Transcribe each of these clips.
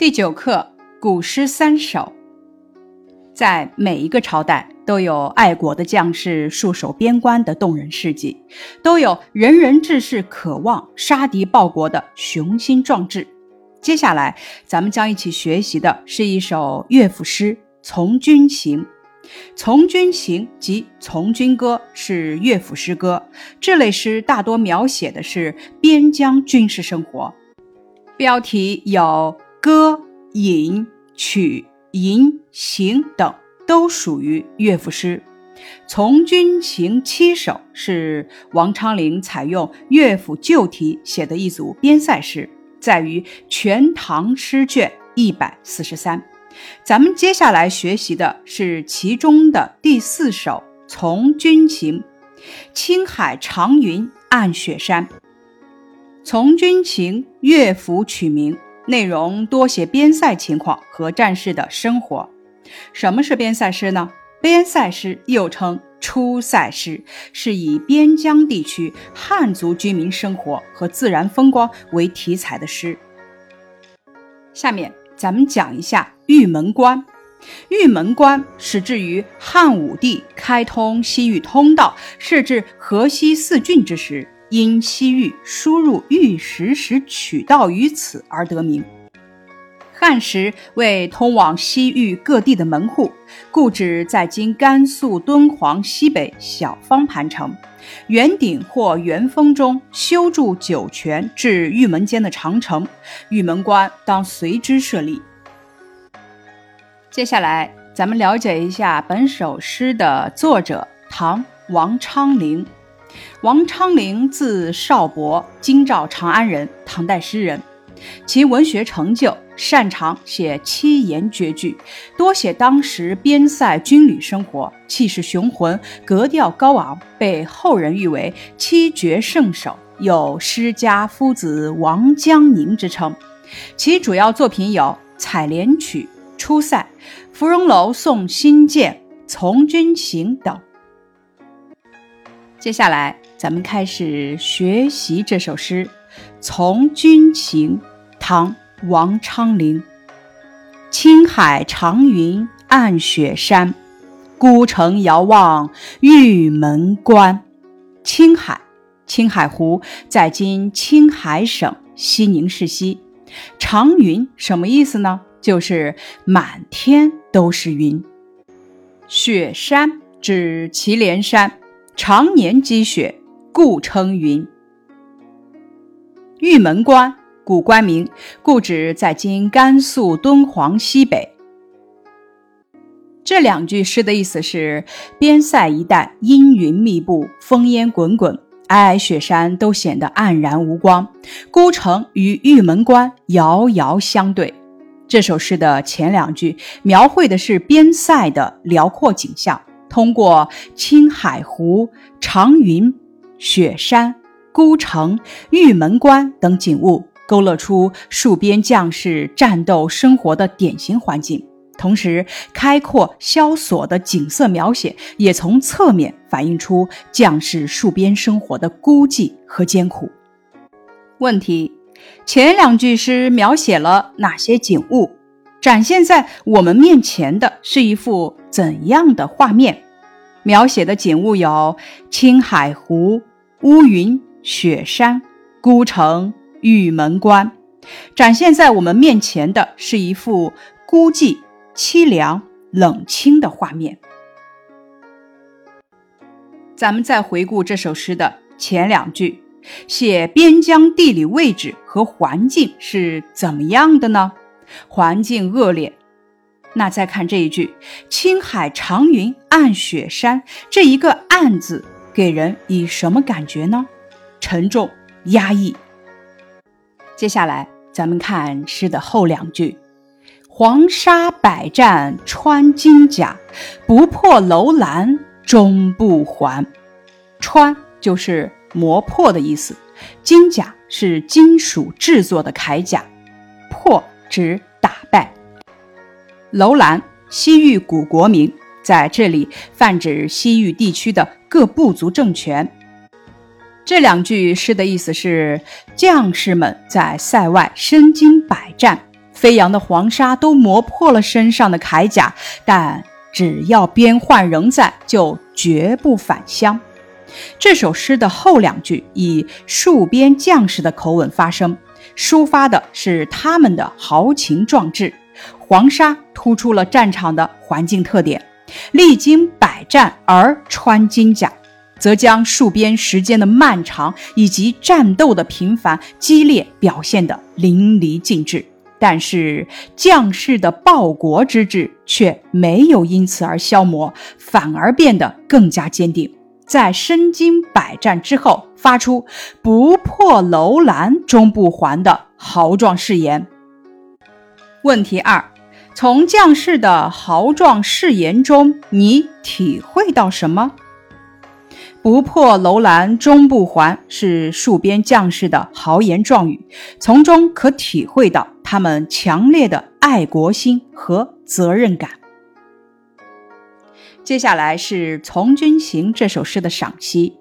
第九课古诗三首。在每一个朝代，都有爱国的将士戍守边关的动人事迹，都有仁人志士渴望杀敌报国的雄心壮志。接下来，咱们将一起学习的是一首乐府诗《从军行》。《从军行》及《从军歌》是乐府诗歌，这类诗大多描写的是边疆军事生活。标题有歌、引、曲、吟、行等，都属于乐府诗。《从军行》七首是王昌龄采用乐府旧题写的一组边塞诗。在于《全唐诗卷》一百四十三，咱们接下来学习的是其中的第四首《从军行》：青海长云暗雪山。《从军行》乐府曲名，内容多写边塞情况和战士的生活。什么是边塞诗呢？边塞诗又称。出塞诗是以边疆地区汉族居民生活和自然风光为题材的诗。下面咱们讲一下玉门关。玉门关始置于汉武帝开通西域通道，设置河西四郡之时，因西域输入玉石时取道于此而得名。汉时为通往西域各地的门户，故址在今甘肃敦煌西北小方盘城，圆顶或圆峰中修筑酒泉至玉门间的长城，玉门关当随之设立。接下来，咱们了解一下本首诗的作者唐王昌龄。王昌龄字少伯，京兆长安人，唐代诗人。其文学成就，擅长写七言绝句，多写当时边塞军旅生活，气势雄浑，格调高昂，被后人誉为七绝圣手，有“诗家夫子王江宁”之称。其主要作品有《采莲曲》《出塞》《芙蓉楼送辛渐》《从军行》等。接下来，咱们开始学习这首诗《从军行》。唐王昌龄。青海长云暗雪山，孤城遥望玉门关。青海，青海湖在今青海省西宁市西。长云什么意思呢？就是满天都是云。雪山指祁连山，常年积雪，故称云。玉门关。古关名，故址在今甘肃敦煌西北。这两句诗的意思是：边塞一带阴云密布，烽烟滚滚，皑皑雪山都显得黯然无光，孤城与玉门关遥遥相对。这首诗的前两句描绘的是边塞的辽阔景象，通过青海湖、长云、雪山、孤城、玉门关等景物。勾勒出戍边将士战斗生活的典型环境，同时开阔萧索的景色描写也从侧面反映出将士戍边生活的孤寂和艰苦。问题：前两句诗描写了哪些景物？展现在我们面前的是一幅怎样的画面？描写的景物有青海湖、乌云、雪山、孤城。玉门关，展现在我们面前的是一幅孤寂、凄凉、冷清的画面。咱们再回顾这首诗的前两句，写边疆地理位置和环境是怎么样的呢？环境恶劣。那再看这一句“青海长云暗雪山”，这一个“暗”字给人以什么感觉呢？沉重、压抑。接下来，咱们看诗的后两句：“黄沙百战穿金甲，不破楼兰终不还。”穿就是磨破的意思，金甲是金属制作的铠甲，破指打败。楼兰，西域古国名，在这里泛指西域地区的各部族政权。这两句诗的意思是：将士们在塞外身经百战，飞扬的黄沙都磨破了身上的铠甲，但只要边患仍在，就绝不返乡。这首诗的后两句以戍边将士的口吻发声，抒发的是他们的豪情壮志。黄沙突出了战场的环境特点，历经百战而穿金甲，则将戍边时间的漫长以及战斗的频繁激烈表现得淋漓尽致。但是将士的报国之志却没有因此而消磨，反而变得更加坚定。在身经百战之后，发出“不破楼兰终不还”的豪壮誓言。问题二：从将士的豪壮誓言中，你体会到什么？“不破楼兰终不还”是戍边将士的豪言壮语，从中可体会到他们强烈的爱国心和责任感。接下来是《从军行》这首诗的赏析。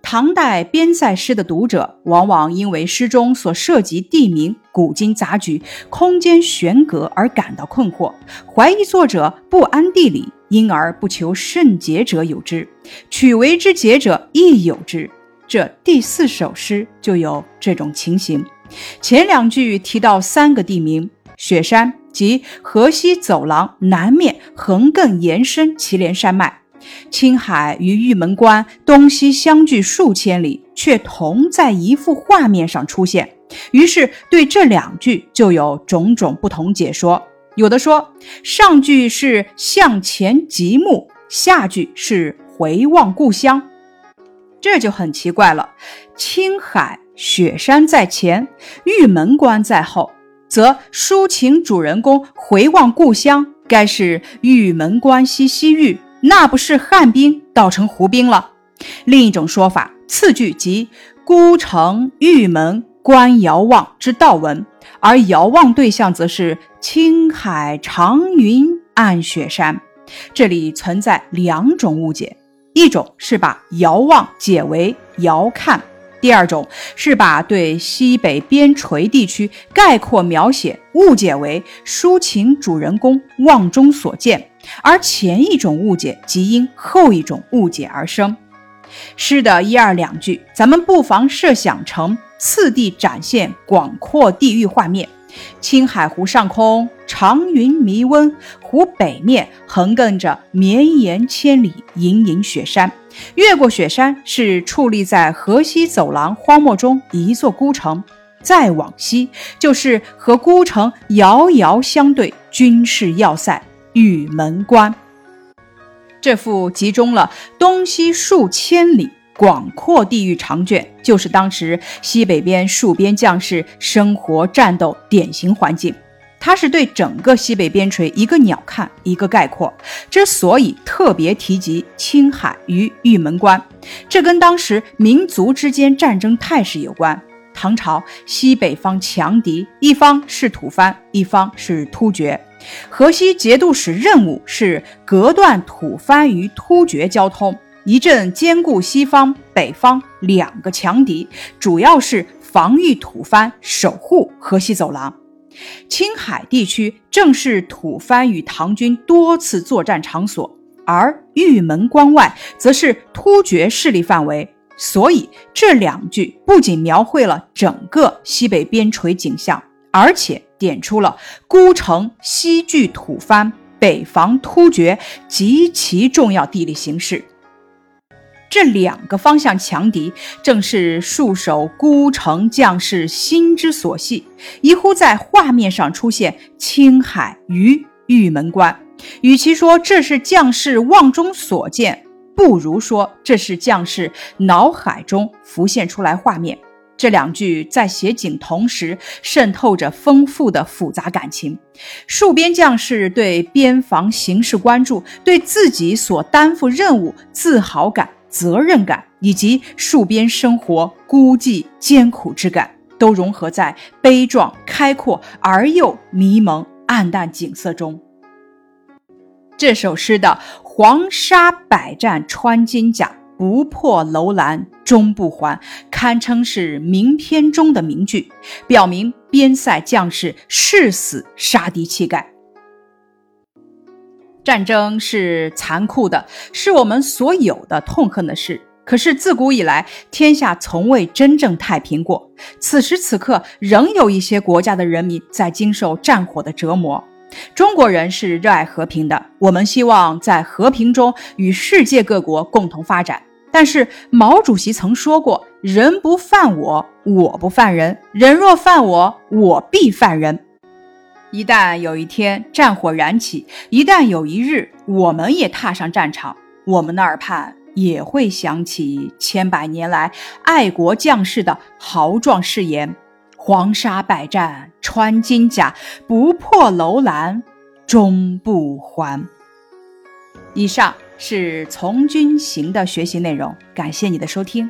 唐代边塞诗的读者，往往因为诗中所涉及地名、古今杂举、空间悬隔而感到困惑，怀疑作者不谙地理，因而不求甚解者有之，取为之解者亦有之。这第四首诗就有这种情形。前两句提到三个地名：雪山。即河西走廊南面横亘延伸祁连山脉，青海与玉门关东西相距数千里，却同在一幅画面上出现。于是对这两句就有种种不同解说。有的说上句是向前极目，下句是回望故乡，这就很奇怪了。青海雪山在前，玉门关在后。则抒情主人公回望故乡，该是玉门关西西域，那不是汉兵倒成胡兵了。另一种说法，次句即孤城玉门关遥望之道文，而遥望对象则是青海长云暗雪山。这里存在两种误解，一种是把遥望解为遥看。第二种是把对西北边陲地区概括描写误解为抒情主人公望中所见，而前一种误解即因后一种误解而生。诗的一二两句，咱们不妨设想成次第展现广阔地域画面。青海湖上空长云迷温，湖北面横亘着绵延千里隐隐雪山。越过雪山是矗立在河西走廊荒漠中一座孤城，再往西就是和孤城遥遥相对军事要塞玉门关。这幅集中了东西数千里广阔地域长卷，就是当时西北边戍边将士生活战斗典型环境。它是对整个西北边陲一个鸟瞰，一个概括。之所以特别提及青海与玉门关，这跟当时民族之间战争态势有关。唐朝西北方强敌，一方是吐蕃，一方是突厥。河西节度使任务是隔断吐蕃与突厥交通，一阵兼顾西方、北方两个强敌，主要是防御吐蕃，守护河西走廊。青海地区正是吐蕃与唐军多次作战场所，而玉门关外则是突厥势力范围。所以这两句不仅描绘了整个西北边陲景象，而且点出了孤城西拒吐蕃、北防突厥极其重要地理形势。这两个方向强敌，正是戍守孤城将士心之所系。一乎在画面上出现青海与玉门关，与其说这是将士望中所见，不如说这是将士脑海中浮现出来画面。这两句在写景同时，渗透着丰富的复杂感情。戍边将士对边防形势关注，对自己所担负任务自豪感。责任感以及戍边生活孤寂艰苦之感，都融合在悲壮、开阔而又迷蒙、暗淡景色中。这首诗的“黄沙百战穿金甲，不破楼兰终不还”，堪称是名篇中的名句，表明边塞将士誓死杀敌气概。战争是残酷的，是我们所有的痛恨的事。可是自古以来，天下从未真正太平过。此时此刻，仍有一些国家的人民在经受战火的折磨。中国人是热爱和平的，我们希望在和平中与世界各国共同发展。但是毛主席曾说过：“人不犯我，我不犯人；人若犯我，我必犯人。”一旦有一天战火燃起，一旦有一日我们也踏上战场，我们的耳畔也会响起千百年来爱国将士的豪壮誓言：“黄沙百战穿金甲，不破楼兰终不还。”以上是从军行的学习内容，感谢你的收听。